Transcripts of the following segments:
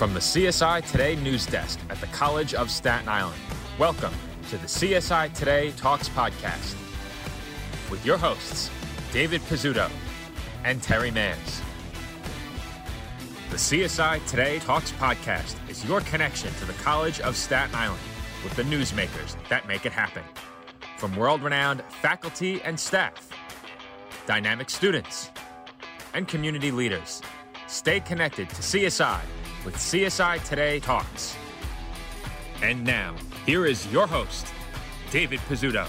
From the CSI Today news desk at the College of Staten Island, welcome to the CSI Today Talks podcast with your hosts, David Pizzuto and Terry Mans. The CSI Today Talks podcast is your connection to the College of Staten Island with the newsmakers that make it happen. From world renowned faculty and staff, dynamic students, and community leaders, stay connected to CSI with CSI Today Talks. And now, here is your host, David Pizzuto.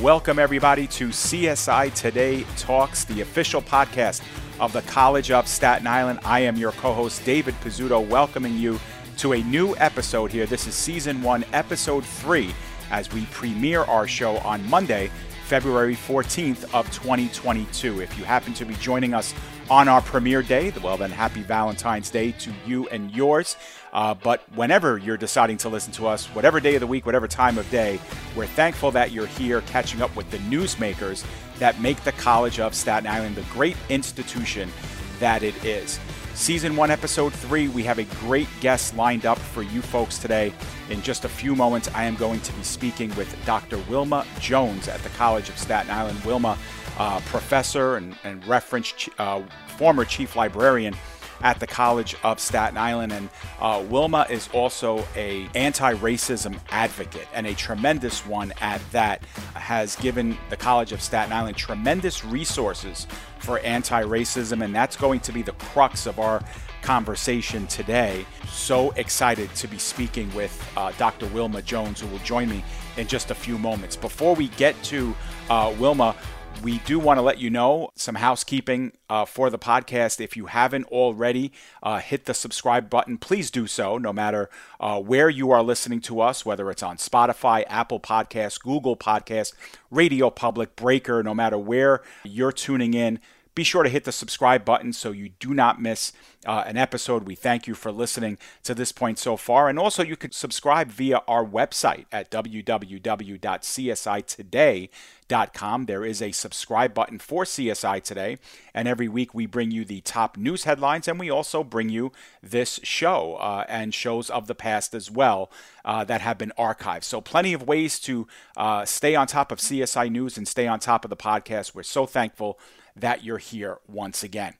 Welcome, everybody, to CSI Today Talks, the official podcast of the College of Staten Island. I am your co host, David Pizzuto, welcoming you to a new episode here. This is season one, episode three, as we premiere our show on Monday, February 14th of 2022. If you happen to be joining us on our premiere day, well, then happy Valentine's Day to you and yours. Uh, but whenever you're deciding to listen to us, whatever day of the week, whatever time of day, we're thankful that you're here catching up with the newsmakers that make the College of Staten Island the great institution that it is. Season 1, Episode 3, we have a great guest lined up for you folks today. In just a few moments, I am going to be speaking with Dr. Wilma Jones at the College of Staten Island. Wilma, uh, professor and, and reference, uh, former chief librarian at the College of Staten Island. And uh, Wilma is also a anti-racism advocate and a tremendous one at that. Has given the College of Staten Island tremendous resources for anti-racism, and that's going to be the crux of our conversation today. So excited to be speaking with uh, Dr. Wilma Jones, who will join me in just a few moments. Before we get to uh, Wilma, we do want to let you know some housekeeping uh, for the podcast. If you haven't already, uh, hit the subscribe button. Please do so, no matter uh, where you are listening to us, whether it's on Spotify, Apple Podcasts, Google Podcasts, Radio Public, Breaker, no matter where you're tuning in be sure to hit the subscribe button so you do not miss uh, an episode. We thank you for listening to this point so far. And also, you can subscribe via our website at www.csitoday.com. There is a subscribe button for CSI Today. And every week we bring you the top news headlines and we also bring you this show uh, and shows of the past as well uh, that have been archived. So, plenty of ways to uh, stay on top of CSI news and stay on top of the podcast. We're so thankful that you're here once again.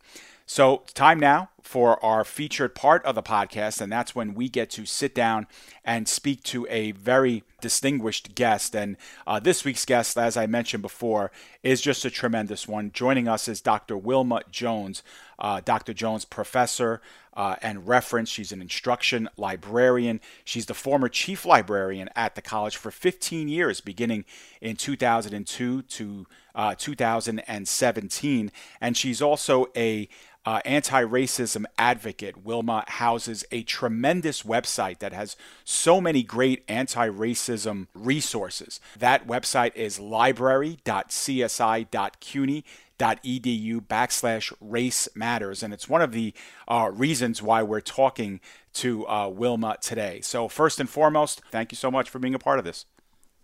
So, time now for our featured part of the podcast, and that's when we get to sit down and speak to a very distinguished guest. And uh, this week's guest, as I mentioned before, is just a tremendous one. Joining us is Dr. Wilma Jones. Uh, Dr. Jones, professor uh, and reference. She's an instruction librarian. She's the former chief librarian at the college for 15 years, beginning in 2002 to uh, 2017. And she's also a uh, anti racism advocate. Wilma houses a tremendous website that has so many great anti racism resources. That website is library.csi.cuny.edu backslash race matters. And it's one of the uh, reasons why we're talking to uh, Wilma today. So, first and foremost, thank you so much for being a part of this.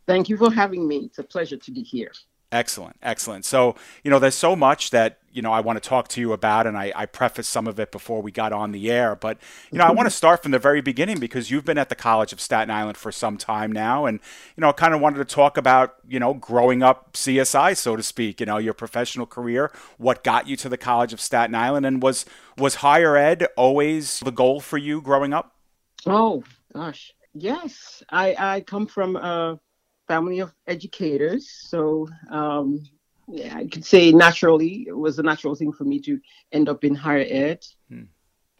Thank you for having me. It's a pleasure to be here. Excellent, excellent. So, you know, there's so much that, you know, I want to talk to you about, and I, I prefaced some of it before we got on the air. But, you know, I want to start from the very beginning because you've been at the College of Staten Island for some time now. And, you know, I kind of wanted to talk about, you know, growing up CSI, so to speak, you know, your professional career, what got you to the College of Staten Island, and was, was higher ed always the goal for you growing up? Oh, gosh. Yes. I, I come from, uh, family of educators, so um, yeah, I could say naturally it was a natural thing for me to end up in higher ed. Hmm.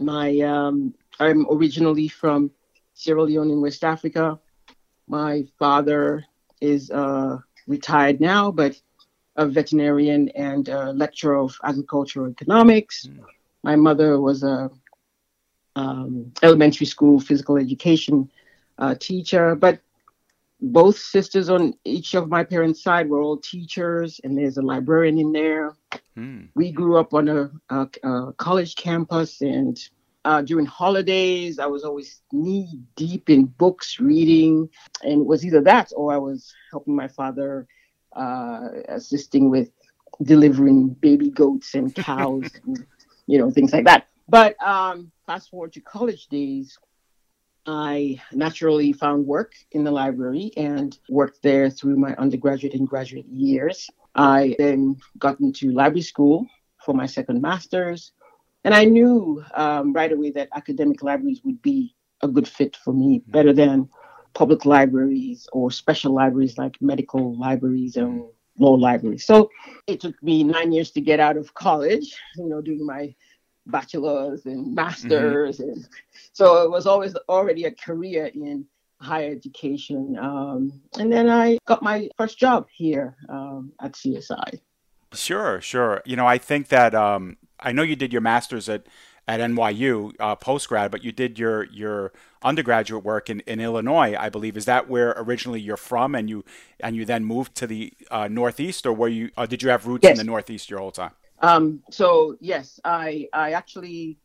My um, I'm originally from Sierra Leone in West Africa. My father is uh, retired now, but a veterinarian and a lecturer of agricultural economics. Hmm. My mother was a um, elementary school physical education uh, teacher, but both sisters on each of my parents' side were all teachers, and there's a librarian in there. Hmm. We grew up on a, a, a college campus, and uh, during holidays, I was always knee deep in books, reading, and it was either that or I was helping my father, uh, assisting with delivering baby goats and cows, and, you know, things like that. But um, fast forward to college days, I naturally found work in the library and worked there through my undergraduate and graduate years. I then got into library school for my second master's, and I knew um, right away that academic libraries would be a good fit for me, better than public libraries or special libraries like medical libraries and law libraries. So it took me nine years to get out of college, you know, doing my bachelor's and master's. Mm-hmm. And so it was always already a career in higher education. Um, and then I got my first job here um, at CSI. Sure, sure. You know, I think that um, I know you did your master's at at NYU uh, post grad, but you did your your undergraduate work in, in Illinois, I believe. Is that where originally you're from, and you and you then moved to the uh, Northeast, or were you? Uh, did you have roots yes. in the Northeast your whole time? Um, so yes, I I actually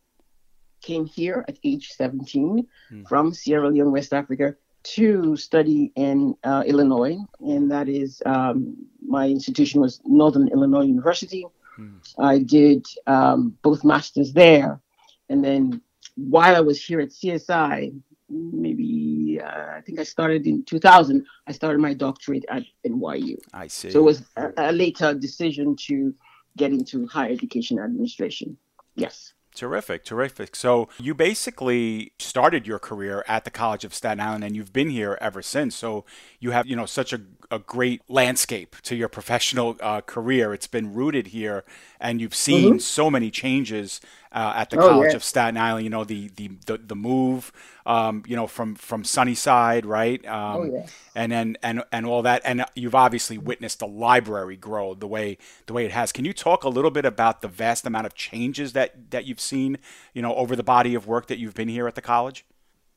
came here at age 17 hmm. from Sierra Leone, West Africa, to study in uh, Illinois, and that is um, my institution was Northern Illinois University. Hmm. I did um, both masters there, and then while I was here at CSI, maybe uh, I think I started in 2000. I started my doctorate at NYU. I see. So it was a, a later decision to get into higher education administration. Yes. Terrific, terrific. So you basically started your career at the College of Staten Island and you've been here ever since. So you have, you know, such a, a great landscape to your professional uh, career. It's been rooted here and you've seen mm-hmm. so many changes uh, at the oh, College yeah. of Staten Island. You know the the the, the move, um, you know from from Sunnyside, right? Um, oh, yeah. And then and and all that. And you've obviously witnessed the library grow the way the way it has. Can you talk a little bit about the vast amount of changes that that you've seen, you know, over the body of work that you've been here at the college?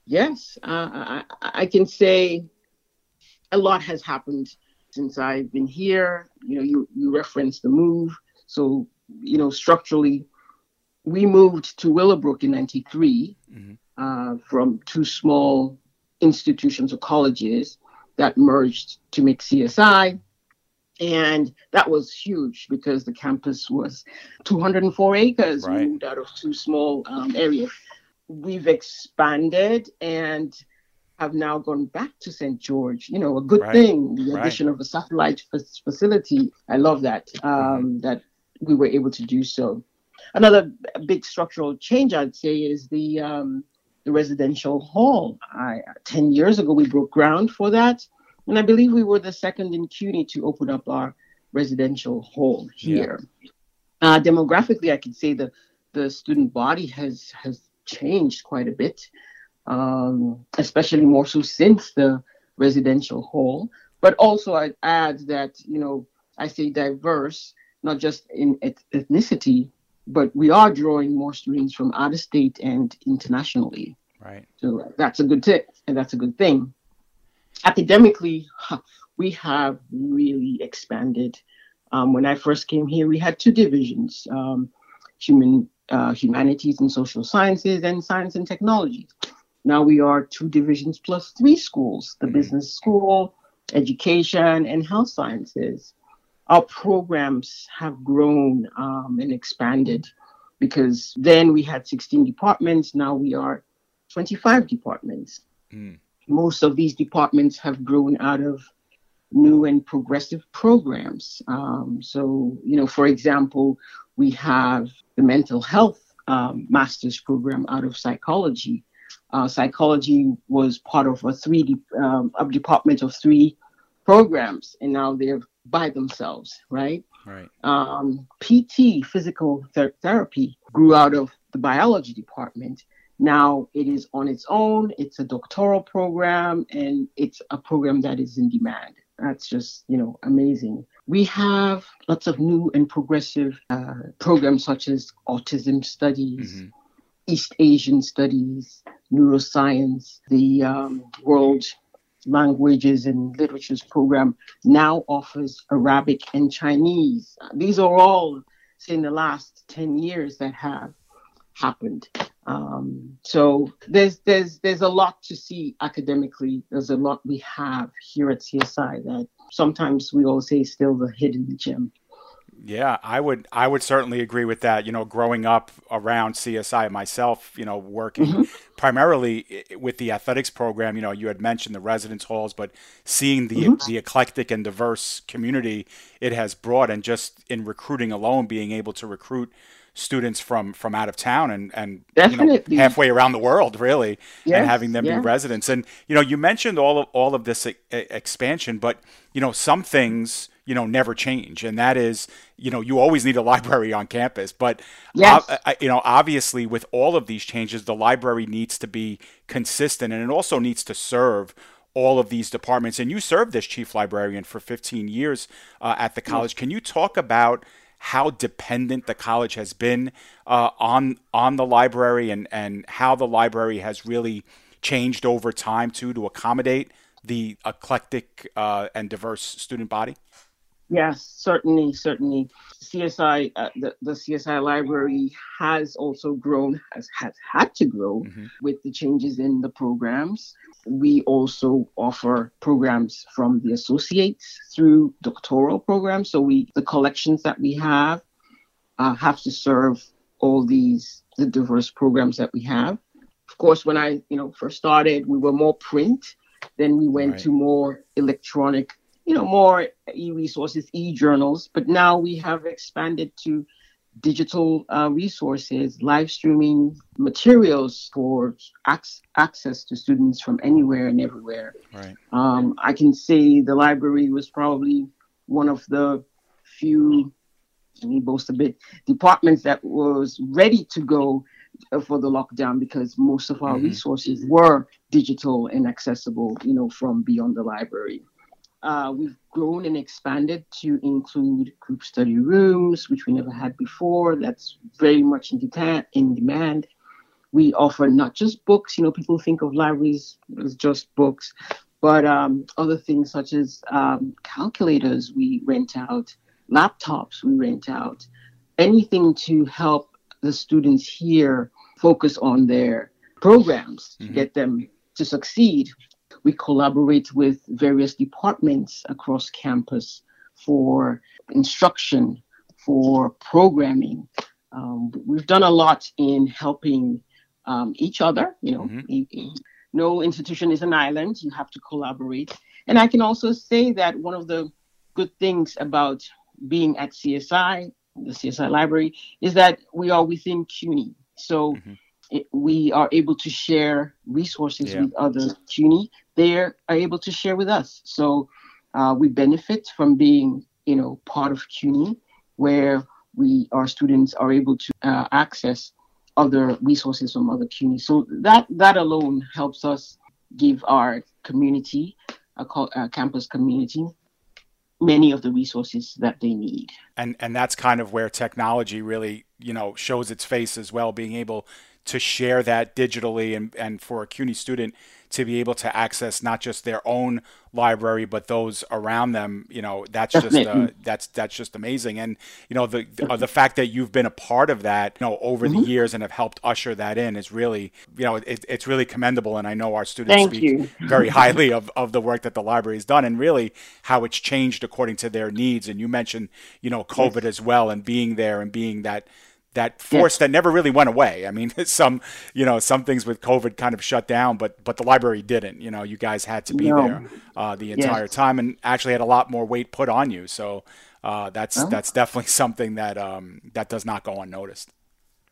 Yes, uh, I, I can say a lot has happened since I've been here. You know, you you referenced the move, so you know structurally we moved to Willowbrook in 93 mm-hmm. uh, from two small institutions or colleges that merged to make CSI. And that was huge because the campus was 204 acres, right. moved out of two small um, areas. We've expanded and have now gone back to St. George. You know, a good right. thing, the addition right. of a satellite facility. I love that, um, mm-hmm. that we were able to do so. Another big structural change, I'd say, is the um, the residential hall. I, Ten years ago, we broke ground for that, and I believe we were the second in CUNY to open up our residential hall here. Yeah. Uh, demographically, I could say the the student body has has changed quite a bit, um, especially more so since the residential hall. But also, I'd add that you know I say diverse, not just in ethnicity, but we are drawing more students from out of state and internationally. Right. So that's a good tip, and that's a good thing. Academically, we have really expanded. Um, when I first came here, we had two divisions: um, human uh, humanities and social sciences, and science and technology. Now we are two divisions plus three schools: the mm-hmm. business school, education, and health sciences our programs have grown um, and expanded because then we had 16 departments, now we are 25 departments. Mm. Most of these departments have grown out of new and progressive programs. Um, so, you know, for example, we have the mental health um, master's program out of psychology. Uh, psychology was part of a three um, a department of three programs, and now they're by themselves, right? Right. Um, PT, physical ther- therapy, grew out of the biology department. Now it is on its own. It's a doctoral program, and it's a program that is in demand. That's just, you know, amazing. We have lots of new and progressive uh, programs such as autism studies, mm-hmm. East Asian studies, neuroscience, the um, World languages and literatures program now offers Arabic and Chinese. These are all in the last 10 years that have happened. Um, so there's there's there's a lot to see academically. There's a lot we have here at CSI that sometimes we all say still the hidden gem. Yeah, I would I would certainly agree with that. You know, growing up around CSI myself, you know, working mm-hmm. primarily with the athletics program, you know, you had mentioned the residence halls, but seeing the mm-hmm. the eclectic and diverse community it has brought and just in recruiting alone being able to recruit students from from out of town and and you know, halfway around the world really yes, and having them be residents and you know you mentioned all of all of this expansion but you know some things you know never change and that is you know you always need a library on campus but yes. uh, you know obviously with all of these changes the library needs to be consistent and it also needs to serve all of these departments and you served as chief librarian for 15 years uh, at the college yes. can you talk about how dependent the college has been uh, on on the library and and how the library has really changed over time too to accommodate the eclectic uh, and diverse student body? Yes, certainly, certainly. CSI, uh, the, the CSI library has also grown, has, has had to grow mm-hmm. with the changes in the programs. We also offer programs from the associates through doctoral programs. So we, the collections that we have, uh, have to serve all these the diverse programs that we have. Of course, when I you know first started, we were more print. Then we went right. to more electronic you know, more e-resources, e-journals, but now we have expanded to digital uh, resources, live streaming materials for ac- access to students from anywhere and everywhere. Right. Um, I can say the library was probably one of the few, let me boast a bit, departments that was ready to go uh, for the lockdown because most of our mm-hmm. resources were digital and accessible, you know, from beyond the library. Uh, we've grown and expanded to include group study rooms, which we never had before. That's very much in, deta- in demand. We offer not just books, you know, people think of libraries as just books, but um, other things such as um, calculators, we rent out, laptops, we rent out, anything to help the students here focus on their programs mm-hmm. to get them to succeed we collaborate with various departments across campus for instruction, for programming. Um, we've done a lot in helping um, each other. You know, mm-hmm. no institution is an island. You have to collaborate. And I can also say that one of the good things about being at CSI, the CSI library, is that we are within CUNY. So mm-hmm it, we are able to share resources yeah. with other CUNY, they are able to share with us. So uh, we benefit from being, you know, part of CUNY, where we our students are able to uh, access other resources from other CUNY. So that that alone helps us give our community, a, a campus community, many of the resources that they need. And and that's kind of where technology really, you know, shows its face as well, being able to share that digitally and, and for a CUNY student to be able to access not just their own library but those around them you know that's just uh, that's that's just amazing and you know the uh, the fact that you've been a part of that you know over mm-hmm. the years and have helped usher that in is really you know it, it's really commendable and I know our students Thank speak you. very highly of, of the work that the library has done and really how it's changed according to their needs and you mentioned you know COVID yes. as well and being there and being that that force that never really went away. I mean, some you know some things with COVID kind of shut down, but but the library didn't. You know, you guys had to be no. there uh, the entire yes. time, and actually had a lot more weight put on you. So uh, that's oh. that's definitely something that um, that does not go unnoticed.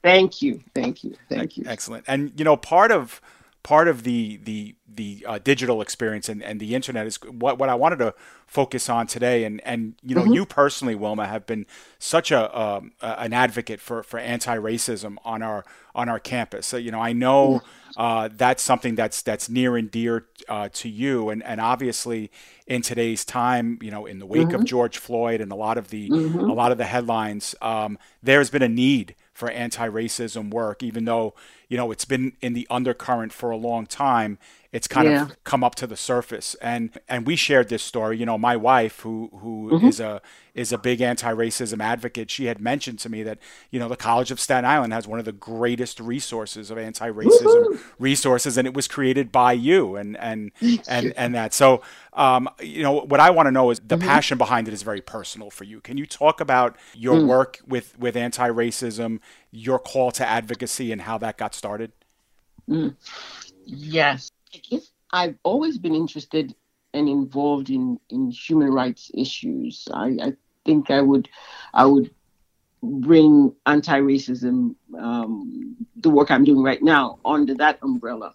Thank you, thank you, thank you. Excellent. And you know, part of part of the the the uh, digital experience and, and the internet is what what I wanted to focus on today. And and you know, mm-hmm. you personally, Wilma, have been such a um, an advocate for for anti racism on our on our campus. So you know, I know uh, that's something that's that's near and dear uh, to you, and and obviously in today's time, you know, in the wake mm-hmm. of George Floyd and a lot of the mm-hmm. a lot of the headlines, um, there's been a need for anti-racism work, even though you know it's been in the undercurrent for a long time. It's kind yeah. of come up to the surface. And and we shared this story. You know, my wife, who who mm-hmm. is a is a big anti-racism advocate, she had mentioned to me that you know the College of Staten Island has one of the greatest resources of anti-racism Woo-hoo! resources, and it was created by you and and and and that. So um, you know what I want to know is the mm-hmm. passion behind it is very personal for you. Can you talk about your mm. work with with anti-racism, your call to advocacy, and how that got started? Mm. Yes, I've always been interested and involved in, in human rights issues. I, I think I would I would bring anti-racism, um, the work I'm doing right now, under that umbrella.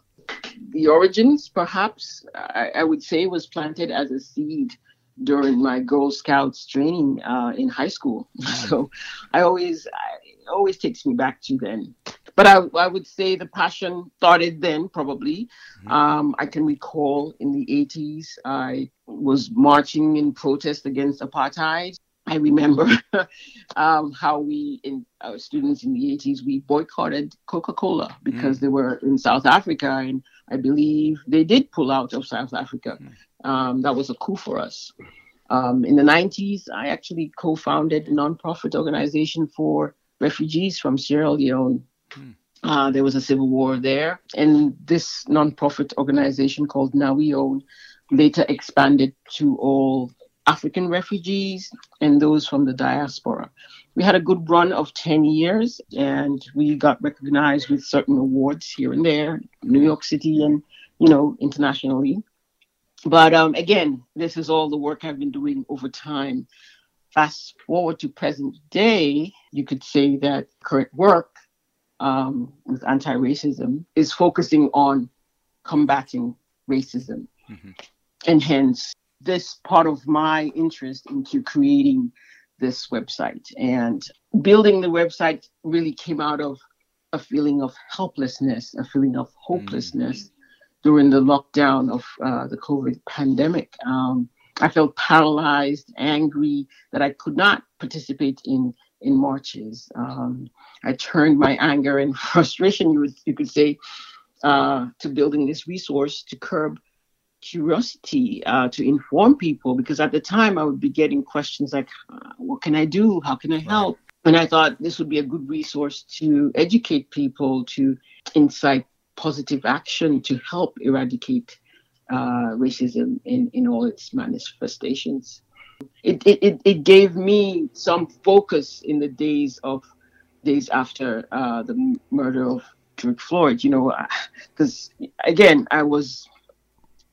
The origins, perhaps, I, I, would say, was planted as a seed during my Girl Scouts training uh, in high school. So I always, I, it always takes me back to then but I, I would say the passion started then probably mm-hmm. um, i can recall in the 80s i was marching in protest against apartheid i remember um, how we in our students in the 80s we boycotted coca-cola because mm-hmm. they were in south africa and i believe they did pull out of south africa mm-hmm. um, that was a coup for us um, in the 90s i actually co-founded a nonprofit organization for refugees from sierra leone uh, there was a civil war there, and this nonprofit organization called Now We Own later expanded to all African refugees and those from the diaspora. We had a good run of 10 years and we got recognized with certain awards here and there, New York City and, you know, internationally. But um, again, this is all the work I've been doing over time. Fast forward to present day, you could say that current work um, with anti-racism is focusing on combating racism, mm-hmm. and hence this part of my interest into creating this website and building the website really came out of a feeling of helplessness, a feeling of hopelessness mm-hmm. during the lockdown of uh, the COVID pandemic. Um, I felt paralyzed, angry that I could not participate in in marches. Um, I turned my anger and frustration, you, would, you could say, uh, to building this resource to curb curiosity, uh, to inform people, because at the time I would be getting questions like, uh, what can I do? How can I help? Right. And I thought this would be a good resource to educate people, to incite positive action to help eradicate uh, racism in, in all its manifestations it, it, it gave me some focus in the days of days after uh, the murder of George Floyd. You know, because again, I was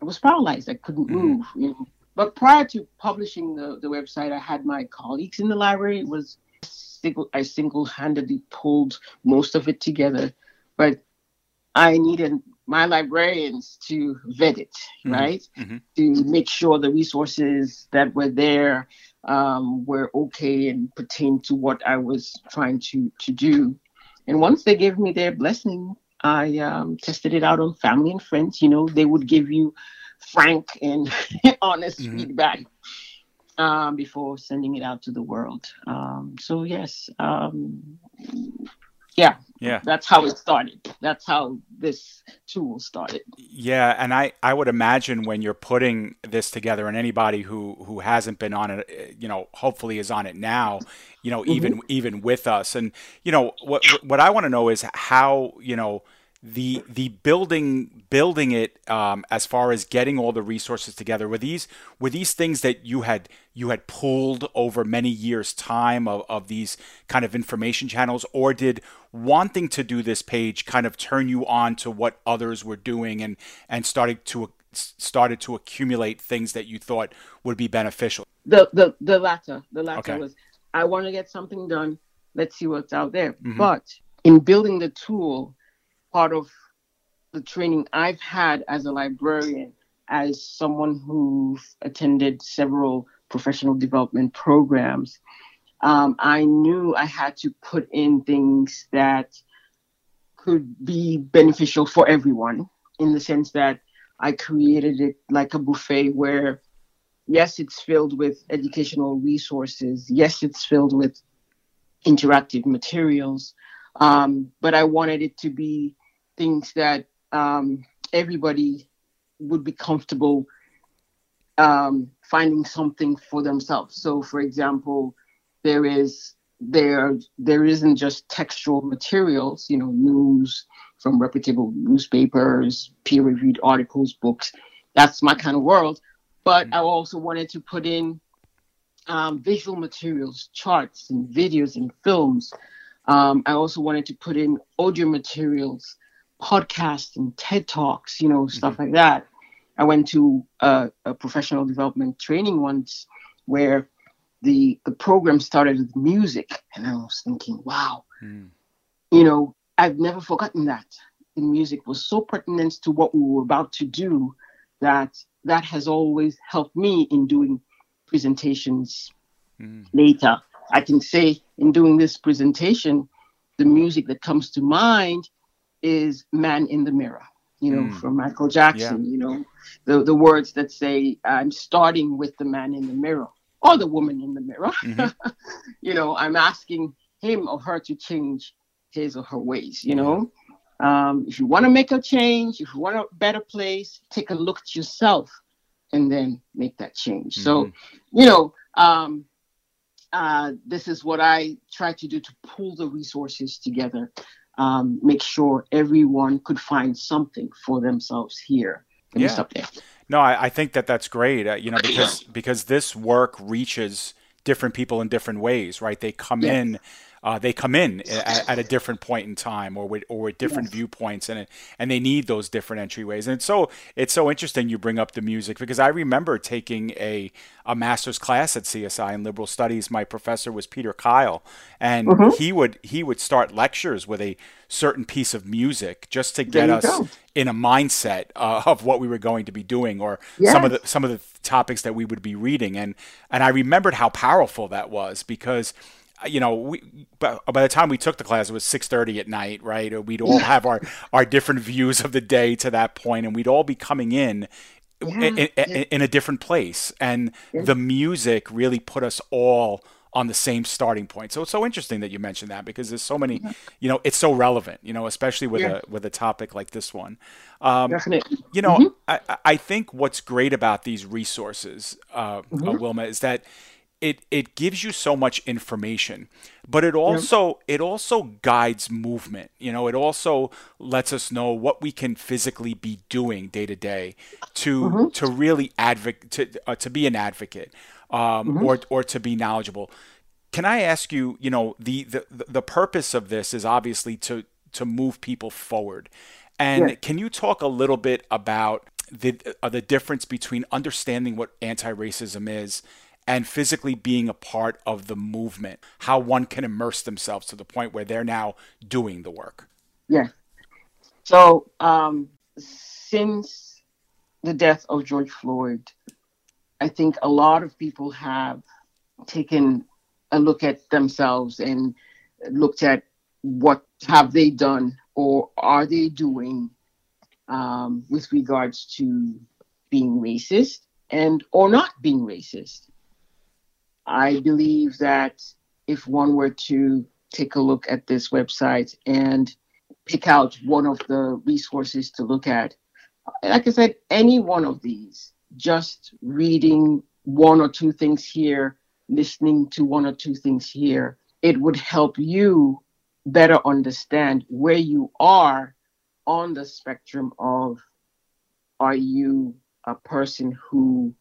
I was paralyzed. I couldn't mm-hmm. move. You know? But prior to publishing the, the website, I had my colleagues in the library. It was single, I single-handedly pulled most of it together, but I needed my librarians to vet it, mm-hmm. right? Mm-hmm. To make sure the resources that were there um, were okay and pertain to what I was trying to to do. And once they gave me their blessing, I um, tested it out on family and friends. You know, they would give you frank and honest mm-hmm. feedback um, before sending it out to the world. Um, so yes, um, yeah. Yeah. That's how it started. That's how this tool started. Yeah and i i would imagine when you're putting this together and anybody who who hasn't been on it you know hopefully is on it now you know mm-hmm. even even with us. And you know what what i want to know is how you know the the building building it um, as far as getting all the resources together were these were these things that you had you had pulled over many years time of, of these kind of information channels? Or did wanting to do this page kind of turn you on to what others were doing and and started to started to accumulate things that you thought would be beneficial? The the, the latter. The latter okay. was i want to get something done. Let's see what's out there. Mm-hmm. but in building the tool part of the training I've had as a librarian, as someone who attended several professional development programs, um, I knew I had to put in things that could be beneficial for everyone in the sense that I created it like a buffet where, yes, it's filled with educational resources. Yes, it's filled with interactive materials. Um, but I wanted it to be things that um, everybody would be comfortable um, finding something for themselves. So, for example, there is there there isn't just textual materials, you know, news from reputable newspapers, peer-reviewed articles, books. That's my kind of world. But mm-hmm. I also wanted to put in um, visual materials, charts, and videos and films. Um, I also wanted to put in audio materials, podcasts and TED Talks, you know, stuff mm-hmm. like that. I went to a, a, professional development training once where the the program started with music, and I was thinking, wow, mm. you know, I've never forgotten that. The music was so pertinent to what we were about to do that that has always helped me in doing presentations mm. later. I can say in doing this presentation, the music that comes to mind is Man in the Mirror, you know, mm. from Michael Jackson, yeah. you know, the, the words that say, I'm starting with the man in the mirror or the woman in the mirror. Mm-hmm. you know, I'm asking him or her to change his or her ways, you know. Um, if you want to make a change, if you want a better place, take a look at yourself and then make that change. Mm-hmm. So, you know, um, uh, this is what I try to do to pull the resources together, um, make sure everyone could find something for themselves here. Let yeah. No, I, I, think that that's great. Uh, you know, because because this work reaches different people in different ways, right? They come yes. in uh, they come in at, at, a different point in time or with or with different yes. viewpoints and and they need those different entryways and it's so it's so interesting you bring up the music because I remember taking a a master's class at CSI in liberal studies my professor was Peter Kyle and mm-hmm. he would he would start lectures with a certain piece of music just to get us go. in a mindset uh, of what we were going to be doing or yes. some of the some of the topics that we would be reading and and I remembered how powerful that was because you know, we, by, by the time we took the class, it was six thirty at night, right? We'd all have our our different views of the day to that point, and we'd all be coming in. Yeah, in, yeah. in, a different place, and yeah. the music really put us all on the same starting point. So it's so interesting that you mentioned that because there's so many, you know, it's so relevant, you know, especially with a with a topic like this one. Um, Definitely. You know, mm-hmm. I, I think what's great about these resources, uh, mm-hmm. uh, Wilma, is that it it gives you so much information but it also it also guides movement you know it also lets us know what we can physically be doing day to day to mm-hmm. to really advocate to uh, to be an advocate um, mm-hmm. or or to be knowledgeable can i ask you you know the the the purpose of this is obviously to to move people forward and can you talk a little bit about the uh, the difference between understanding what anti-racism is and physically being a part of the movement, how one can immerse themselves to the point where they're now doing the work. Yeah. So, um, since the death of George Floyd, I think a lot of people have taken a look at themselves and looked at what have they done or are they doing um, with regards to being racist and or not being racist. I believe that if one were to take a look at this website and pick out one of the resources to look at, like I said, any one of these, just reading one or two things here, listening to one or two things here, it would help you better understand where you are on the spectrum of are you a person who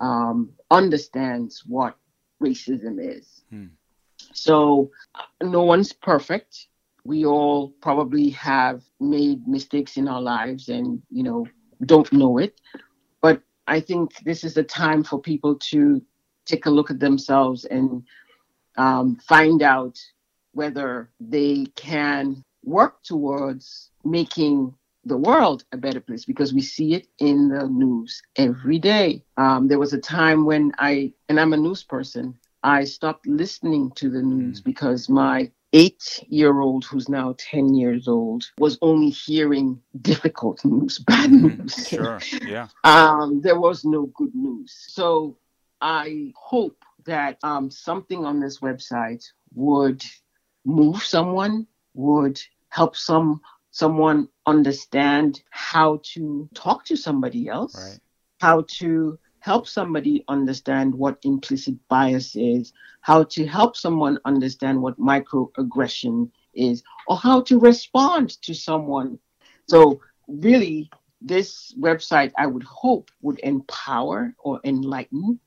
um, understands what racism is. Hmm. So no one's perfect. We all probably have made mistakes in our lives and, you know, don't know it. But I think this is the time for people to take a look at themselves and um, find out whether they can work towards making the world a better place because we see it in the news every day. Um, there was a time when I, and I'm a news person, I stopped listening to the news mm. because my eight year old, who's now 10 years old, was only hearing difficult news, bad mm-hmm. news. Sure, yeah. um, there was no good news. So I hope that um, something on this website would move someone, would help some someone understand how to talk to somebody else, Right. how to help somebody understand what implicit bias is, how to help someone understand what microaggression is, or how to respond to someone. So, really, this website, I would hope, would empower or enlighten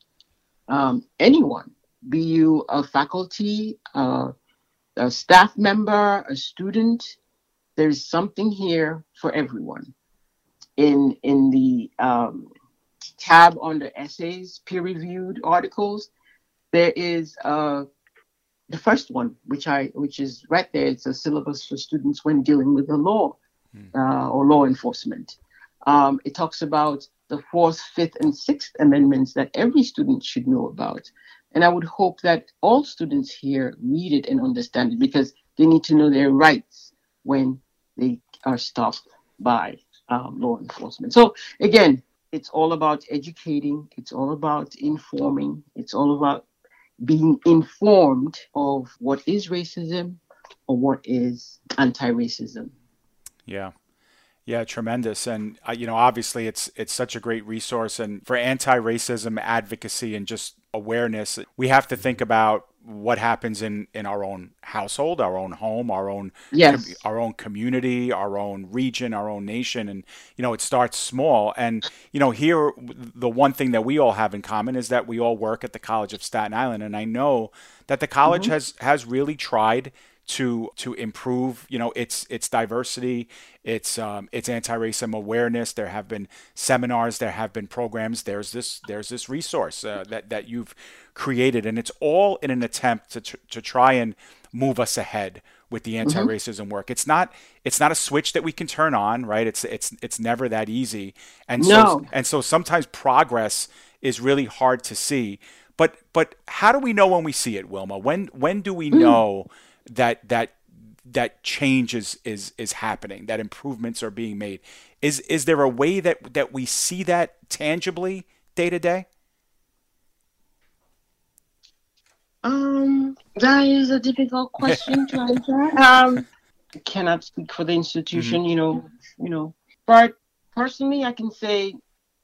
um, anyone, be you a faculty, uh, a staff member, a student. There's something here for everyone. In in the um, tab under essays, peer-reviewed articles, there is uh, the first one, which I which is right there. It's a syllabus for students when dealing with the law uh, or law enforcement. Um, it talks about the fourth, fifth, and sixth amendments that every student should know about. And I would hope that all students here read it and understand it because they need to know their rights when they are stopped by um, law enforcement. So, again, it's all about educating, it's all about informing, it's all about being informed of what is racism or what is anti racism. Yeah. Yeah, tremendous, and uh, you know, obviously, it's it's such a great resource, and for anti-racism advocacy and just awareness, we have to think about what happens in in our own household, our own home, our own Yes. our own community, our own region, our own nation, and you know, it starts small. And you know, here the one thing that we all have in common is that we all work at the College of Staten Island, and I know that the college mm-hmm. has has really tried to to improve you know its its diversity its um, its anti-racism awareness. There have been seminars there have been programs. There's this there's this resource uh, that that you've created and it's all in an attempt to tr- to try and move us ahead with the anti-racism work. It's not it's not a switch that we can turn on right? It's it's it's never that easy. And so and so sometimes progress is really hard to see. But but how do we know when we see it wilma? When when do we know that that that change is is is happening that improvements are being made is is there a way that that we see that tangibly day to day Um, that is a difficult question to answer. Um, I cannot speak for the institution, you know, you know. But personally, I can say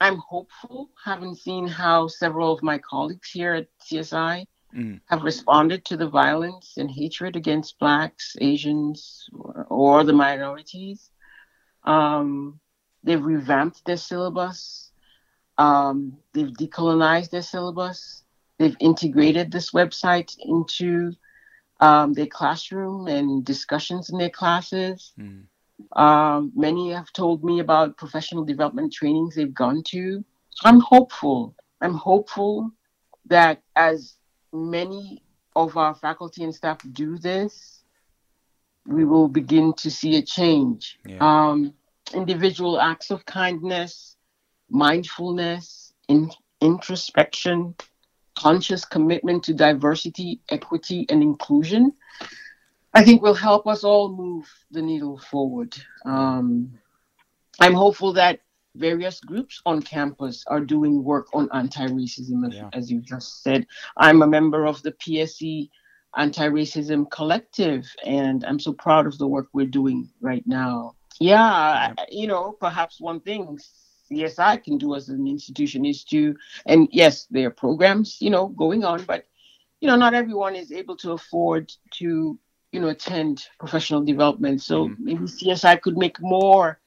I'm hopeful, having seen how several of my colleagues here at CSI Mm. have responded to the violence and hatred against blacks, Asians, or, or the minorities. Um, they've revamped their syllabus. Um, they've decolonized their syllabus. They've integrated this website into um, their classroom and discussions in their classes. Mm. Um, many have told me about professional development trainings they've gone to. I'm hopeful. I'm hopeful that as many of our faculty and staff do this, we will begin to see a change. Yeah. Um, individual acts of kindness, mindfulness, in, introspection, conscious commitment to diversity, equity, and inclusion, I think will help us all move the needle forward. Um, I'm hopeful that various groups on campus are doing work on anti-racism, as, Yeah. as you just said. I'm a member of the PSC Anti-Racism Collective, and I'm so proud of the work we're doing right now. Yeah, I- you know, perhaps one thing CSI can do as an institution is to, and yes, there are programs, you know, going on, but you know, not everyone is able to afford to, you know, attend professional development. So Mhm. maybe CSI could make more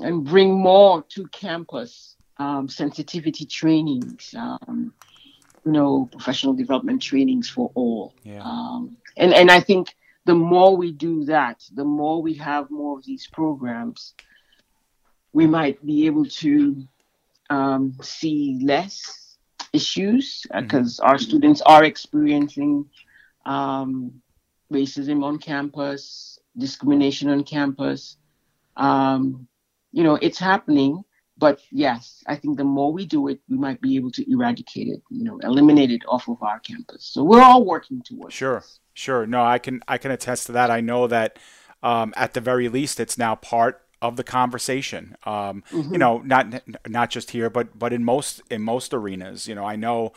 and bring more to campus um, sensitivity trainings, um, you know, professional development trainings for all. Yeah. Um, and and I think the more we do that, the more we have more of these programs, we might be able to um, see less issues because our students are experiencing um, racism on campus, discrimination on campus. Um, you know, it's happening, but yes, I think the more we do it, we might be able to eradicate it, you know, eliminate it off of our campus. So we're all working towards Sure, this. sure. No, I can I can attest to that. I know that um, at the very least, it's now part of the conversation. Um, mm-hmm. You know, not not just here, but but in most in most arenas. You know, I know,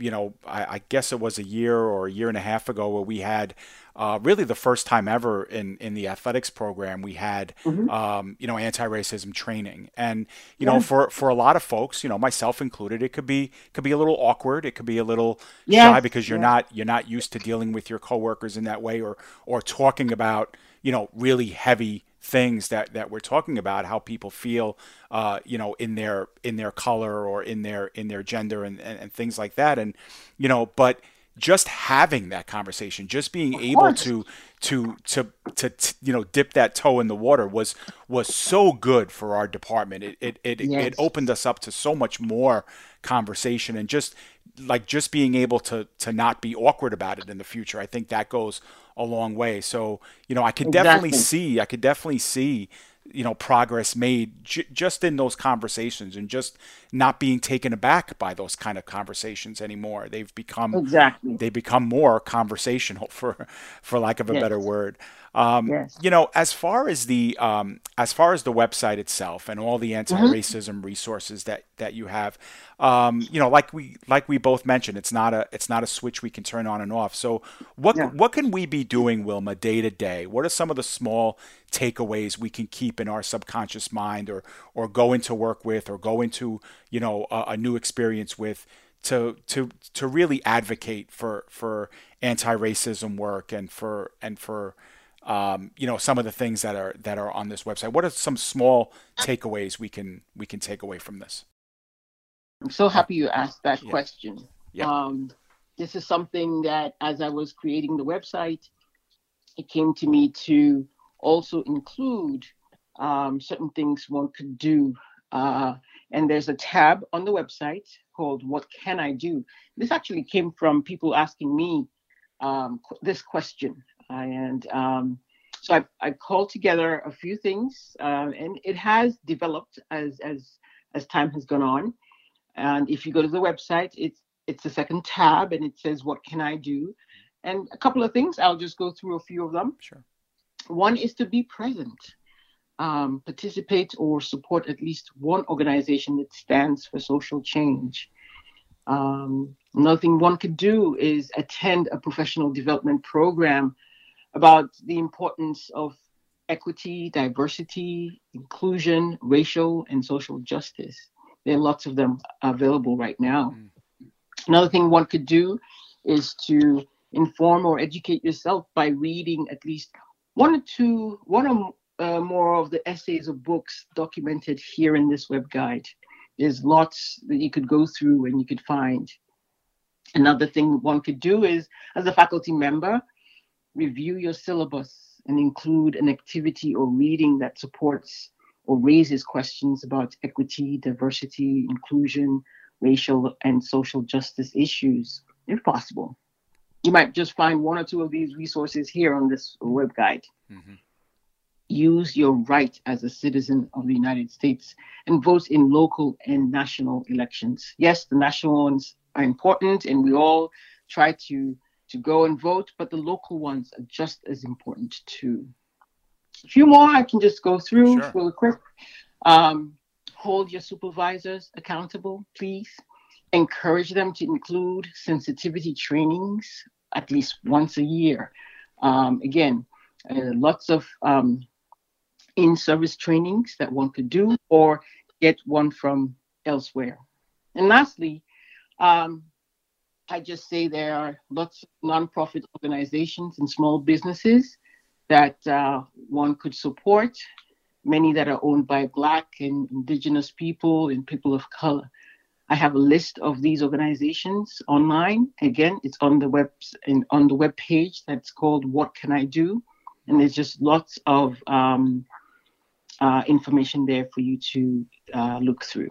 you know, I, I guess it was a year or a year and a half ago where we had uh, really the first time ever in, in the athletics program we had mm-hmm. um, you know anti-racism training and you yeah. know for, for a lot of folks you know myself included it could be could be a little awkward it could be a little yeah. shy because you're yeah. not you're not used to dealing with your coworkers in that way or or talking about you know really heavy things that that we're talking about how people feel uh, you know in their in their color or in their in their gender and, and, and things like that and you know but just having that conversation, just being of able to, to, to to to you know dip that toe in the water was was so good for our department. It it it, yes. it opened us up to so much more conversation and just like just being able to to not be awkward about it in the future. I think that goes a long way. So you know I could exactly. definitely see I could definitely see you know progress made j- just in those conversations and just not being taken aback by those kind of conversations anymore they've become exactly they become more conversational for for lack of a yes. better word um, yes. You know, as far as the um, as far as the website itself and all the mm-hmm. anti-racism mm-hmm. resources that that you have, um, you know, like we like we both mentioned, it's not a it's not a switch we can turn on and off. So what yeah. what can we be doing, Wilma, day to day? What are some of the small takeaways we can keep in our subconscious mind, or or go into work with, or go into you know a, a new experience with? to to to really advocate for for anti-racism work and for and for um, you know some of the things that are that are on this website. What are some small takeaways we can we can take away from this? I'm so happy you asked that yeah. question. Yeah. Um, this is something that, as I was creating the website, it came to me to also include um, certain things one could do. Uh, and there's a tab on the website called "What Can I Do." This actually came from people asking me um, this question and um, so I, I called together a few things, uh, and it has developed as as as time has gone on. And if you go to the website, it's it's the second tab, and it says what can I do, and a couple of things. I'll just go through a few of them. Sure. One is to be present, um, participate or support at least one organization that stands for social change. Um, another thing one could do is attend a professional development program about the importance of equity, diversity, inclusion, racial, and social justice. There are lots of them available right now. Mm. Another thing one could do is to inform or educate yourself by reading at least one or two, one or uh, more of the essays or books documented here in this web guide. There's lots that you could go through and you could find. Another thing one could do is, as a faculty member, review your syllabus and include an activity or reading that supports or raises questions about equity, diversity, inclusion, racial and social justice issues, if possible. You might just find one or two of these resources here on this web guide. Mm-hmm. Use your right as a citizen of the United States and vote in local and national elections. Yes, the national ones are important, and we all try to to go and vote, but the local ones are just as important too. A few more I can just go through sure. really quick. Um, hold your supervisors accountable, please. Encourage them to include sensitivity trainings at least once a year. Um, again, uh, lots of um, in service trainings that one could do or get one from elsewhere. And lastly, um, I just say there are lots of nonprofit organizations and small businesses that uh, one could support, many that are owned by Black and Indigenous people and people of color. I have a list of these organizations online. Again, it's on the web on the web page that's called "What Can I Do," and there's just lots of um, uh, information there for you to uh, look through.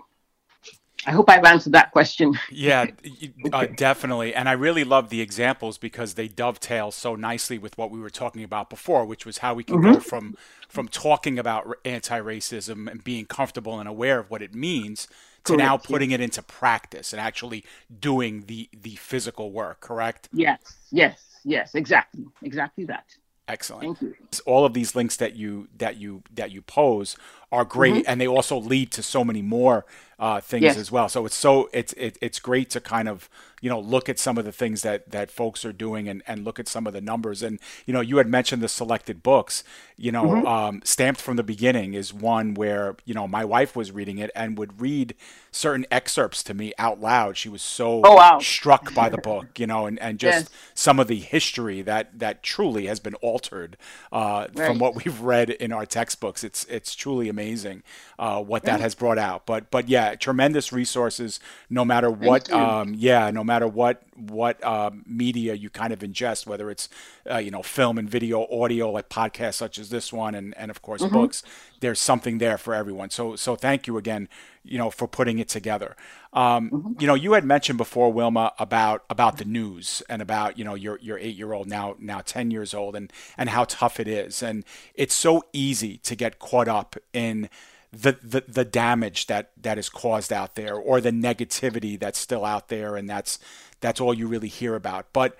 I hope I've answered that question. yeah, uh, definitely. And I really love the examples because they dovetail so nicely with what we were talking about before, which was how we can mm-hmm. go from from talking about anti-racism and being comfortable and aware of what it means to correct, now putting it into practice and actually doing the the physical work. Correct? Yes. Yes. Yes. Exactly. Exactly that. Excellent. Thank you. All of these links that you that you that you pose are great, mm-hmm. and they also lead to so many more uh, things yes. as well. So it's so it's it, it's great to kind of you know look at some of the things that that folks are doing and and look at some of the numbers. And you know you had mentioned the selected books. You know, mm-hmm. um, stamped from the beginning is one where you know my wife was reading it and would read certain excerpts to me out loud. She was so oh, wow. struck by the book, you know, and, and just yes. some of the history that that truly has been altered uh, right. from what we've read in our textbooks. It's it's truly amazing uh, what that has brought out. But but yeah, tremendous resources. No matter what, um, yeah, no matter what what uh, media you kind of ingest, whether it's uh, you know film and video, audio like podcasts such as this one, and and of course mm-hmm. books. There's something there for everyone. So so thank you again, you know, for putting it together. Um, mm-hmm. You know, you had mentioned before, Wilma, about about the news and about you know your your eight year old now now ten years old and and how tough it is, and it's so easy to get caught up in the, the the damage that that is caused out there or the negativity that's still out there and that's that's all you really hear about. But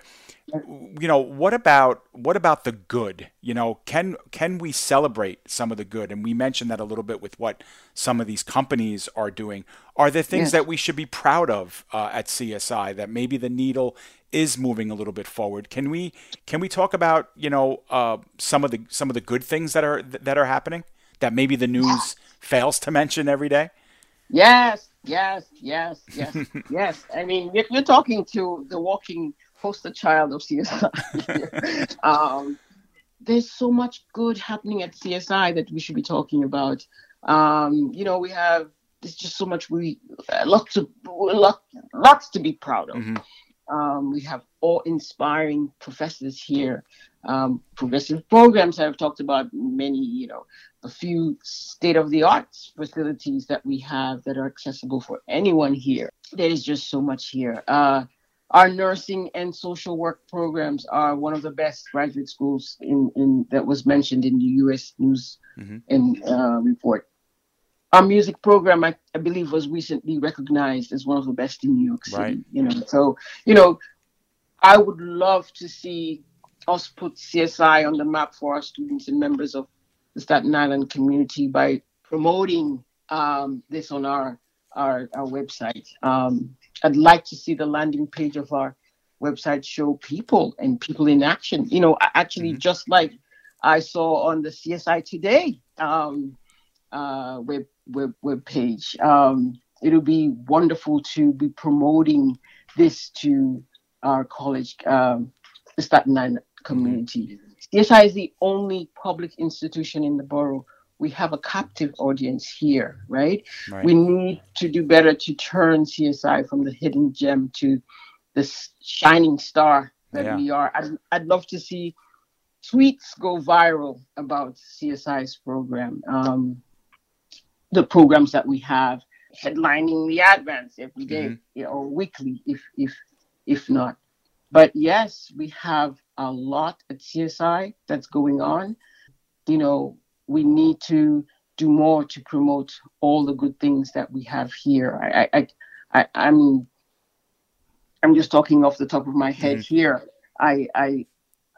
you know what about what about the good? You know can can we celebrate some of the good? And we mentioned that a little bit with what some of these companies are doing. Are there things that we should be proud of uh, at CSI that maybe the needle is moving a little bit forward? Can we can we talk about you know uh, some of the some of the good things that are that are happening that maybe the news fails to mention every day? Yes, yes, yes, yes, yes. I mean, if you're talking to the walking poster child of CSI, um, there's so much good happening at CSI that we should be talking about. Um, you know, we have there's just so much we uh, lots of lots, lots to be proud of. Mm-hmm. Um, we have all inspiring professors here, um, progressive programs. I've talked about many, you know, a few state of the art facilities that we have that are accessible for anyone here. There is just so much here. Uh, our nursing and social work programs are one of the best graduate schools in, in that was mentioned in the U.S. News mm-hmm. and uh, report. Our music program, I, I, believe, was recently recognized as one of the best in New York City. Right. You know, so you know, I would love to see us put CSI on the map for our students and members of the Staten Island community by promoting um, this on our our, our website. Um, I'd like to see the landing page of our website show people and people in action. You know, actually, mm-hmm. just like I saw on the CSI Today um, uh, web, web web page. Um, it'll be wonderful to be promoting this to our college, um, the Staten Island community. CSI is the only public institution in the borough. We have a captive audience here, right? right? We need to do better to turn CSI from the hidden gem to the shining star that yeah. we are. I'd, I'd love to see tweets go viral about CSI's program, um, the programs that we have, headlining the advance every day, mm-hmm. you know, weekly, if if if not. But yes, we have a lot at CSI that's going on. You know, we need to do more to promote all the good things that we have here. I, I, I, I mean, I'm just talking off the top of my head mm-hmm. here. I, I,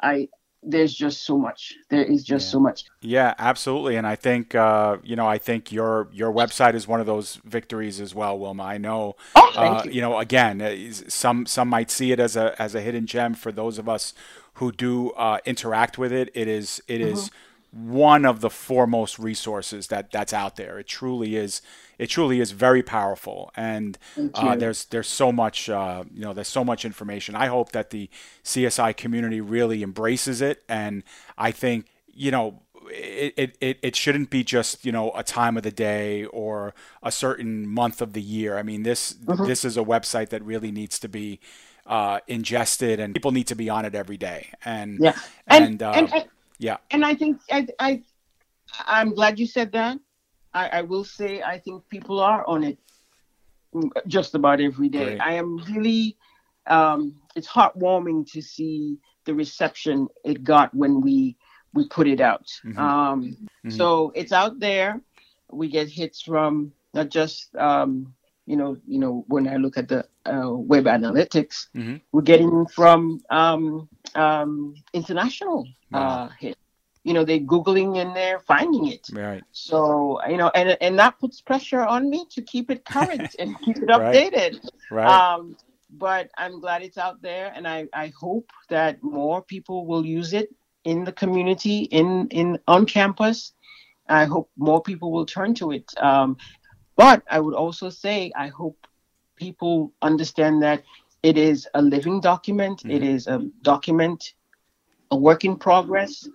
I, there's just so much. There is just yeah. so much. Yeah, absolutely. And I think uh, you know, I think your your website is one of those victories as well, Wilma. I know. Oh, thank uh, you. you know, again, uh, some some might see it as a as a hidden gem. For those of us who do uh, interact with it, it is it mm-hmm. is one of the foremost resources that that's out there. It truly is. It truly is very powerful, and uh, there's there's so much uh, you know there's so much information. I hope that the CSI community really embraces it, and I think you know it, it, it shouldn't be just you know a time of the day or a certain month of the year. I mean this mm-hmm. this is a website that really needs to be uh, ingested, and people need to be on it every day. And yeah, and, and, uh, and, and yeah, and I think I I I'm glad you said that. I, I will say I think people are on it just about every day. Great. I am really um, it's heartwarming to see the reception it got when we we put it out. Mm-hmm. Um, mm-hmm. So it's out there. We get hits from not just um, you know, you know, when I look at the uh, web analytics, mm-hmm. we're getting from um, um, international wow. uh, hit. You know, they're googling and they're finding it. Right. So you know, and and that puts pressure on me to keep it current and keep it updated. Right. Um, but I'm glad it's out there, and I I hope that more people will use it in the community, in in on campus. I hope more people will turn to it. Um, but I would also say, I hope people understand that it is a living document. Mm-hmm. It is a document, a work in progress.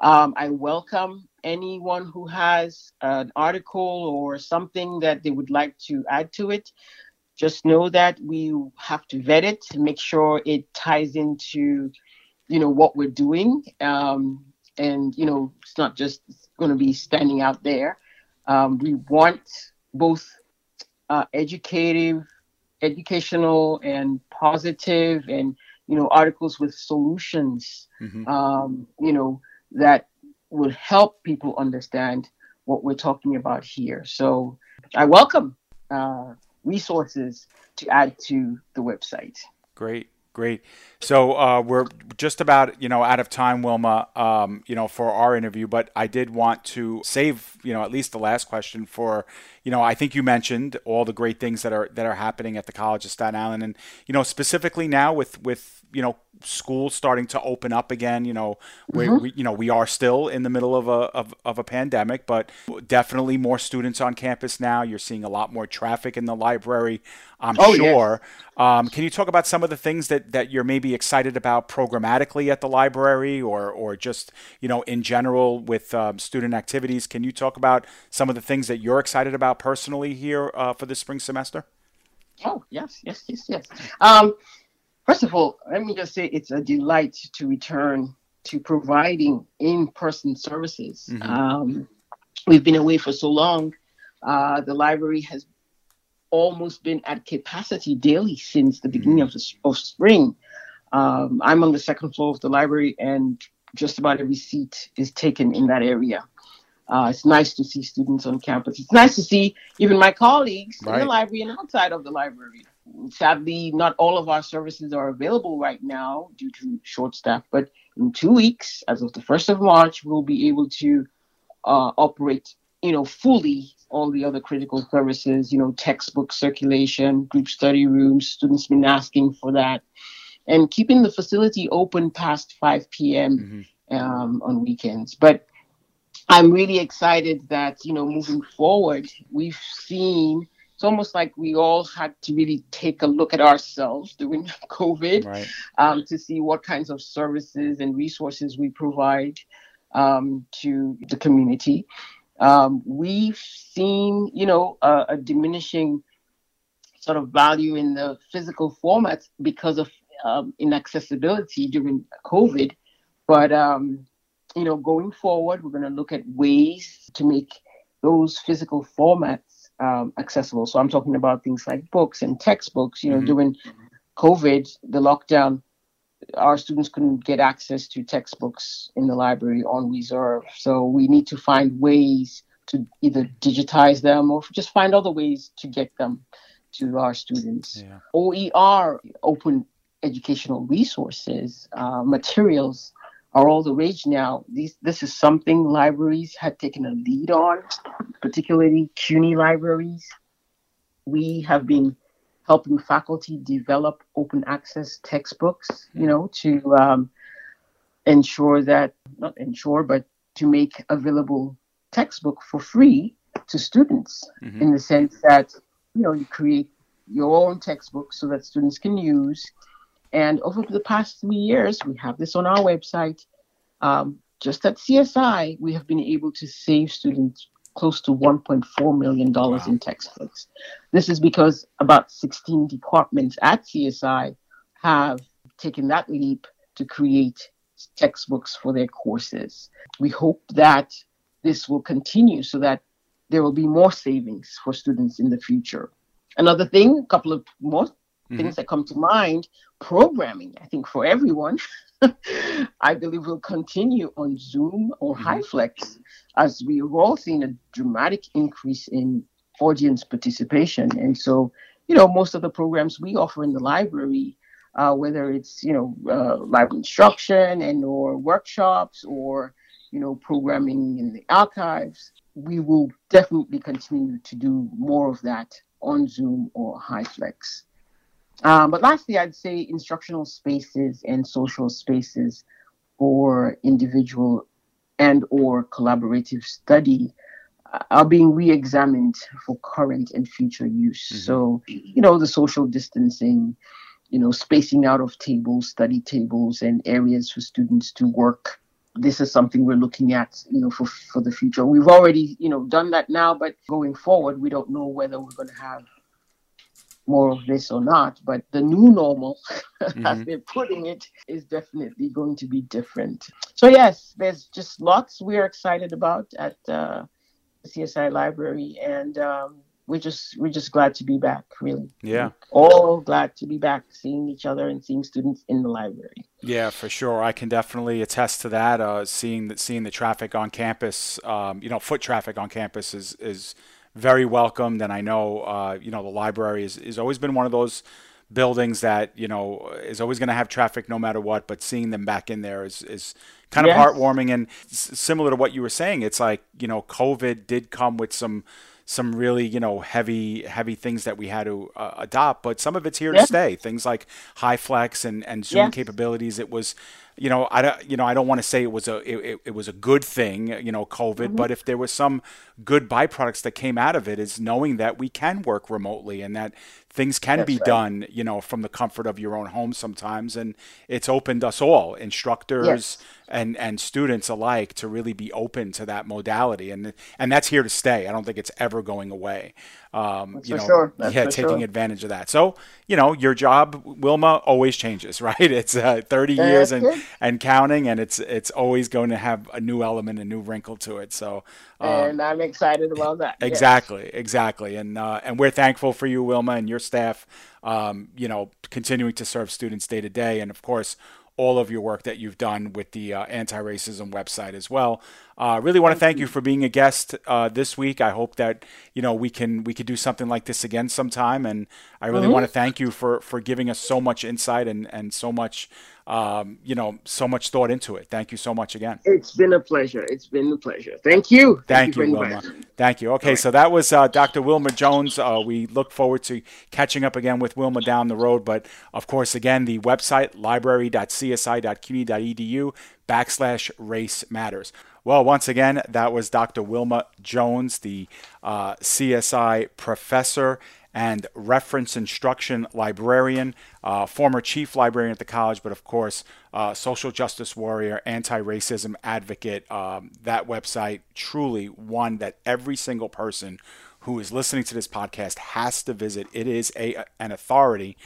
Um, I welcome anyone who has an article or something that they would like to add to it. Just know that we have to vet it to make sure it ties into, you know, what we're doing. Um, and you know, it's not just going to be standing out there. Um, we want both uh, educative, educational, and positive, and you know articles with solutions. Mm-hmm. Um, you know that would help people understand what we're talking about here. So I welcome uh, resources to add to the website. Great. Great. So uh, we're just about you know out of time, Wilma. Um, you know for our interview, but I did want to save you know at least the last question for you know I think you mentioned all the great things that are that are happening at the College of Staten Island, and you know specifically now with with you know schools starting to open up again. You know, mm-hmm. we, you know we are still in the middle of a of, of a pandemic, but definitely more students on campus now. You're seeing a lot more traffic in the library. I'm oh, sure. Yes. Um, can you talk about some of the things that, that you're maybe excited about programmatically at the library, or or just you know in general with um, student activities? Can you talk about some of the things that you're excited about personally here uh, for the spring semester? Oh yes, yes, yes, yes. Um, First of all, let me just say it's a delight to return to providing in-person services. Mm-hmm. Um, we've been away for so long. Uh, the library has almost been at capacity daily since the beginning mm-hmm. of, the, of spring. Um, I'm on the second floor of the library, and just about every seat is taken in that area. Uh, it's nice to see students on campus. It's nice to see even my colleagues right. in the library and outside of the library sadly, not all of our services are available right now due to short staff, but in two weeks, as of the 1st of March, we'll be able to uh, operate, you know, fully all the other critical services, you know, textbook circulation, group study rooms, students been asking for that, and keeping the facility open past 5 p.m. Mm-hmm. Um, on weekends. But I'm really excited that, you know, moving forward, we've seen it's almost like we all had to really take a look at ourselves during COVID right. um, to see what kinds of services and resources we provide um, to the community. Um, we've seen, you know, a, a, diminishing sort of value in the physical formats because of um, inaccessibility during COVID. But, um, you know, going forward, we're going to look at ways to make those physical formats um, accessible. So I'm talking about things like books and textbooks. You know, mm-hmm. during COVID, the lockdown, our students couldn't get access to textbooks in the library on reserve. So we need to find ways to either digitize them or just find other ways to get them to our students. Yeah. OER, open educational resources, uh, materials are all the rage now. These, this is something libraries had taken a lead on, particularly CUNY libraries. We have been helping faculty develop open access textbooks, you know, to um, ensure that, not ensure, but to make available textbook for free to students mm-hmm. in the sense that, you know, you create your own textbook so that students can use and over the past three years, we have this on our website. Um, just at CSI, we have been able to save students close to $1.4 million wow. in textbooks. This is because about 16 departments at CSI have taken that leap to create textbooks for their courses. We hope that this will continue so that there will be more savings for students in the future. Another thing, a couple of more mm-hmm. things that come to mind programming i think for everyone i believe will continue on zoom or mm-hmm. HyFlex as we've all seen a dramatic increase in audience participation. And so, you know, most of the programs we offer in the library, uh, whether it's you know uh, library instruction and or workshops or you know programming in the archives, we will definitely continue to do more of that on Zoom or HyFlex. Um, but lastly, I'd say instructional spaces and social spaces for individual and or collaborative study are being re-examined for current and future use. Mm-hmm. So, you know, the social distancing, you know, spacing out of tables, study tables, and areas for students to work. This is something we're looking at, you know, for for the future. We've already, you know, done that now, but going forward, we don't know whether we're going to have more of this or not. But the new normal, mm-hmm. as they're putting it, is definitely going to be different. So yes, there's just lots we're excited about at. Uh, CSI Library, and um, we're just we're just glad to be back. Really, yeah, all glad to be back, seeing each other and seeing students in the library. Yeah, for sure. I can definitely attest to that. Uh, seeing that seeing the traffic on campus, um, you know, foot traffic on campus is is very welcomed, and I know uh, you know the library is is always been one of those buildings that you know is always going to have traffic no matter what. But seeing them back in there is is kind yes. of heartwarming and similar to what you were saying. It's like you know, COVID did come with some some really you know heavy heavy things that we had to uh, adopt, but some of it's here to stay. Things like HyFlex and and Zoom yes. capabilities. It was you know, I don't, you know, I don't want to say it was a it, it was a good thing, you know, COVID, mm-hmm. but if there was some good byproducts that came out of it, is knowing that we can work remotely and that things can That's be right. done, you know, from the comfort of your own home sometimes. And it's opened us all, instructors yes. and, and students alike, to really be open to that modality. And, and that's here to stay. I don't think it's ever going away. Um, you know, sure. yeah, taking sure. advantage of that. So, you know, your job, Wilma, always changes, right? It's uh, 30 years and, and counting, and it's it's always going to have a new element, a new wrinkle to it. So, um, and I'm excited about that. Exactly, yes. exactly, and uh, and we're thankful for you, Wilma, and your staff. Um, you know, continuing to serve students day to day, and of course, all of your work that you've done with the uh, anti-racism website as well. Uh, really want to thank you for being a guest uh, this week. I hope that you know we can we could do something like this again sometime, and I really mm-hmm. want to thank you for for giving us so much insight and and so much um, you know so much thought into it. Thank you so much again. It's been a pleasure. It's been a pleasure. Thank you. Thank, thank you, Wilma. Thank you. Okay, right. so that was uh, Dr. Wilma Jones. Uh, we look forward to catching up again with Wilma down the road, but of course, again, the website library.csi.cuny.edu backslash race matters. Well, once again, that was Dr. Wilma Jones, the uh, CSI professor and reference instruction librarian, uh, former chief librarian at the college, but of course, uh, social justice warrior, anti racism advocate. Um, that website truly one that every single person who is listening to this podcast has to visit. It is a, an authority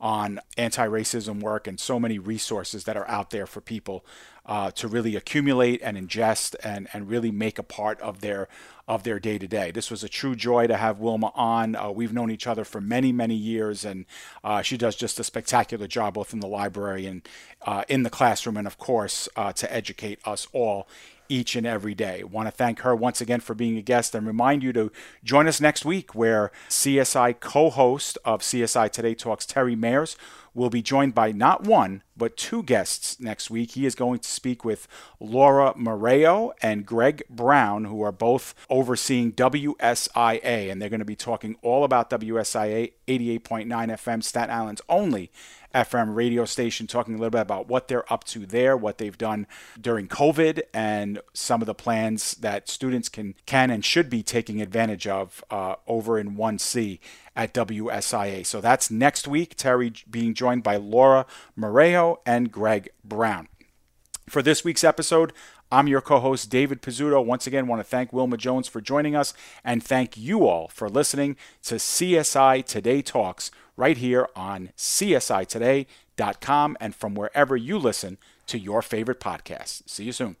on anti racism work and so many resources that are out there for people uh, to really accumulate and ingest and, and really make a part of their of their day to day. This was a true joy to have Wilma on. Uh, we've known each other for many, many years, and uh, she does just a spectacular job both in the library and uh, in the classroom, and of course, uh, to educate us all each and every day. Want to thank her once again for being a guest and remind you to join us next week where CSI co-host of CSI Today Talks Terry Mayers will be joined by not one, but two guests next week. He is going to speak with Laura Moreo and Greg Brown, who are both overseeing WSIA, and they're going to be talking all about WSIA 88.9 FM, Staten Island's only FM radio station, talking a little bit about what they're up to there, what they've done during COVID, and some of the plans that students can can and should be taking advantage of uh, over in 1C at WSIA. So that's next week. Terry being joined by Laura Moreo and Greg Brown. For this week's episode, I'm your co host, David Pizzuto. Once again, want to thank Wilma Jones for joining us and thank you all for listening to CSI Today Talks right here on CSIToday.com and from wherever you listen to your favorite podcasts. See you soon.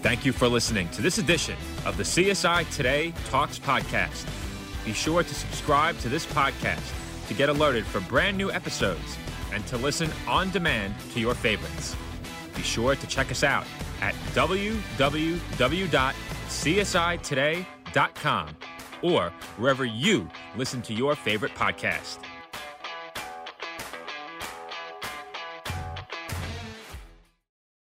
Thank you for listening to this edition of the CSI Today Talks podcast. Be sure to subscribe to this podcast to get alerted for brand new episodes and to listen on demand to your favorites. Be sure to check us out at www csitoday.com or wherever you listen to your favorite podcast.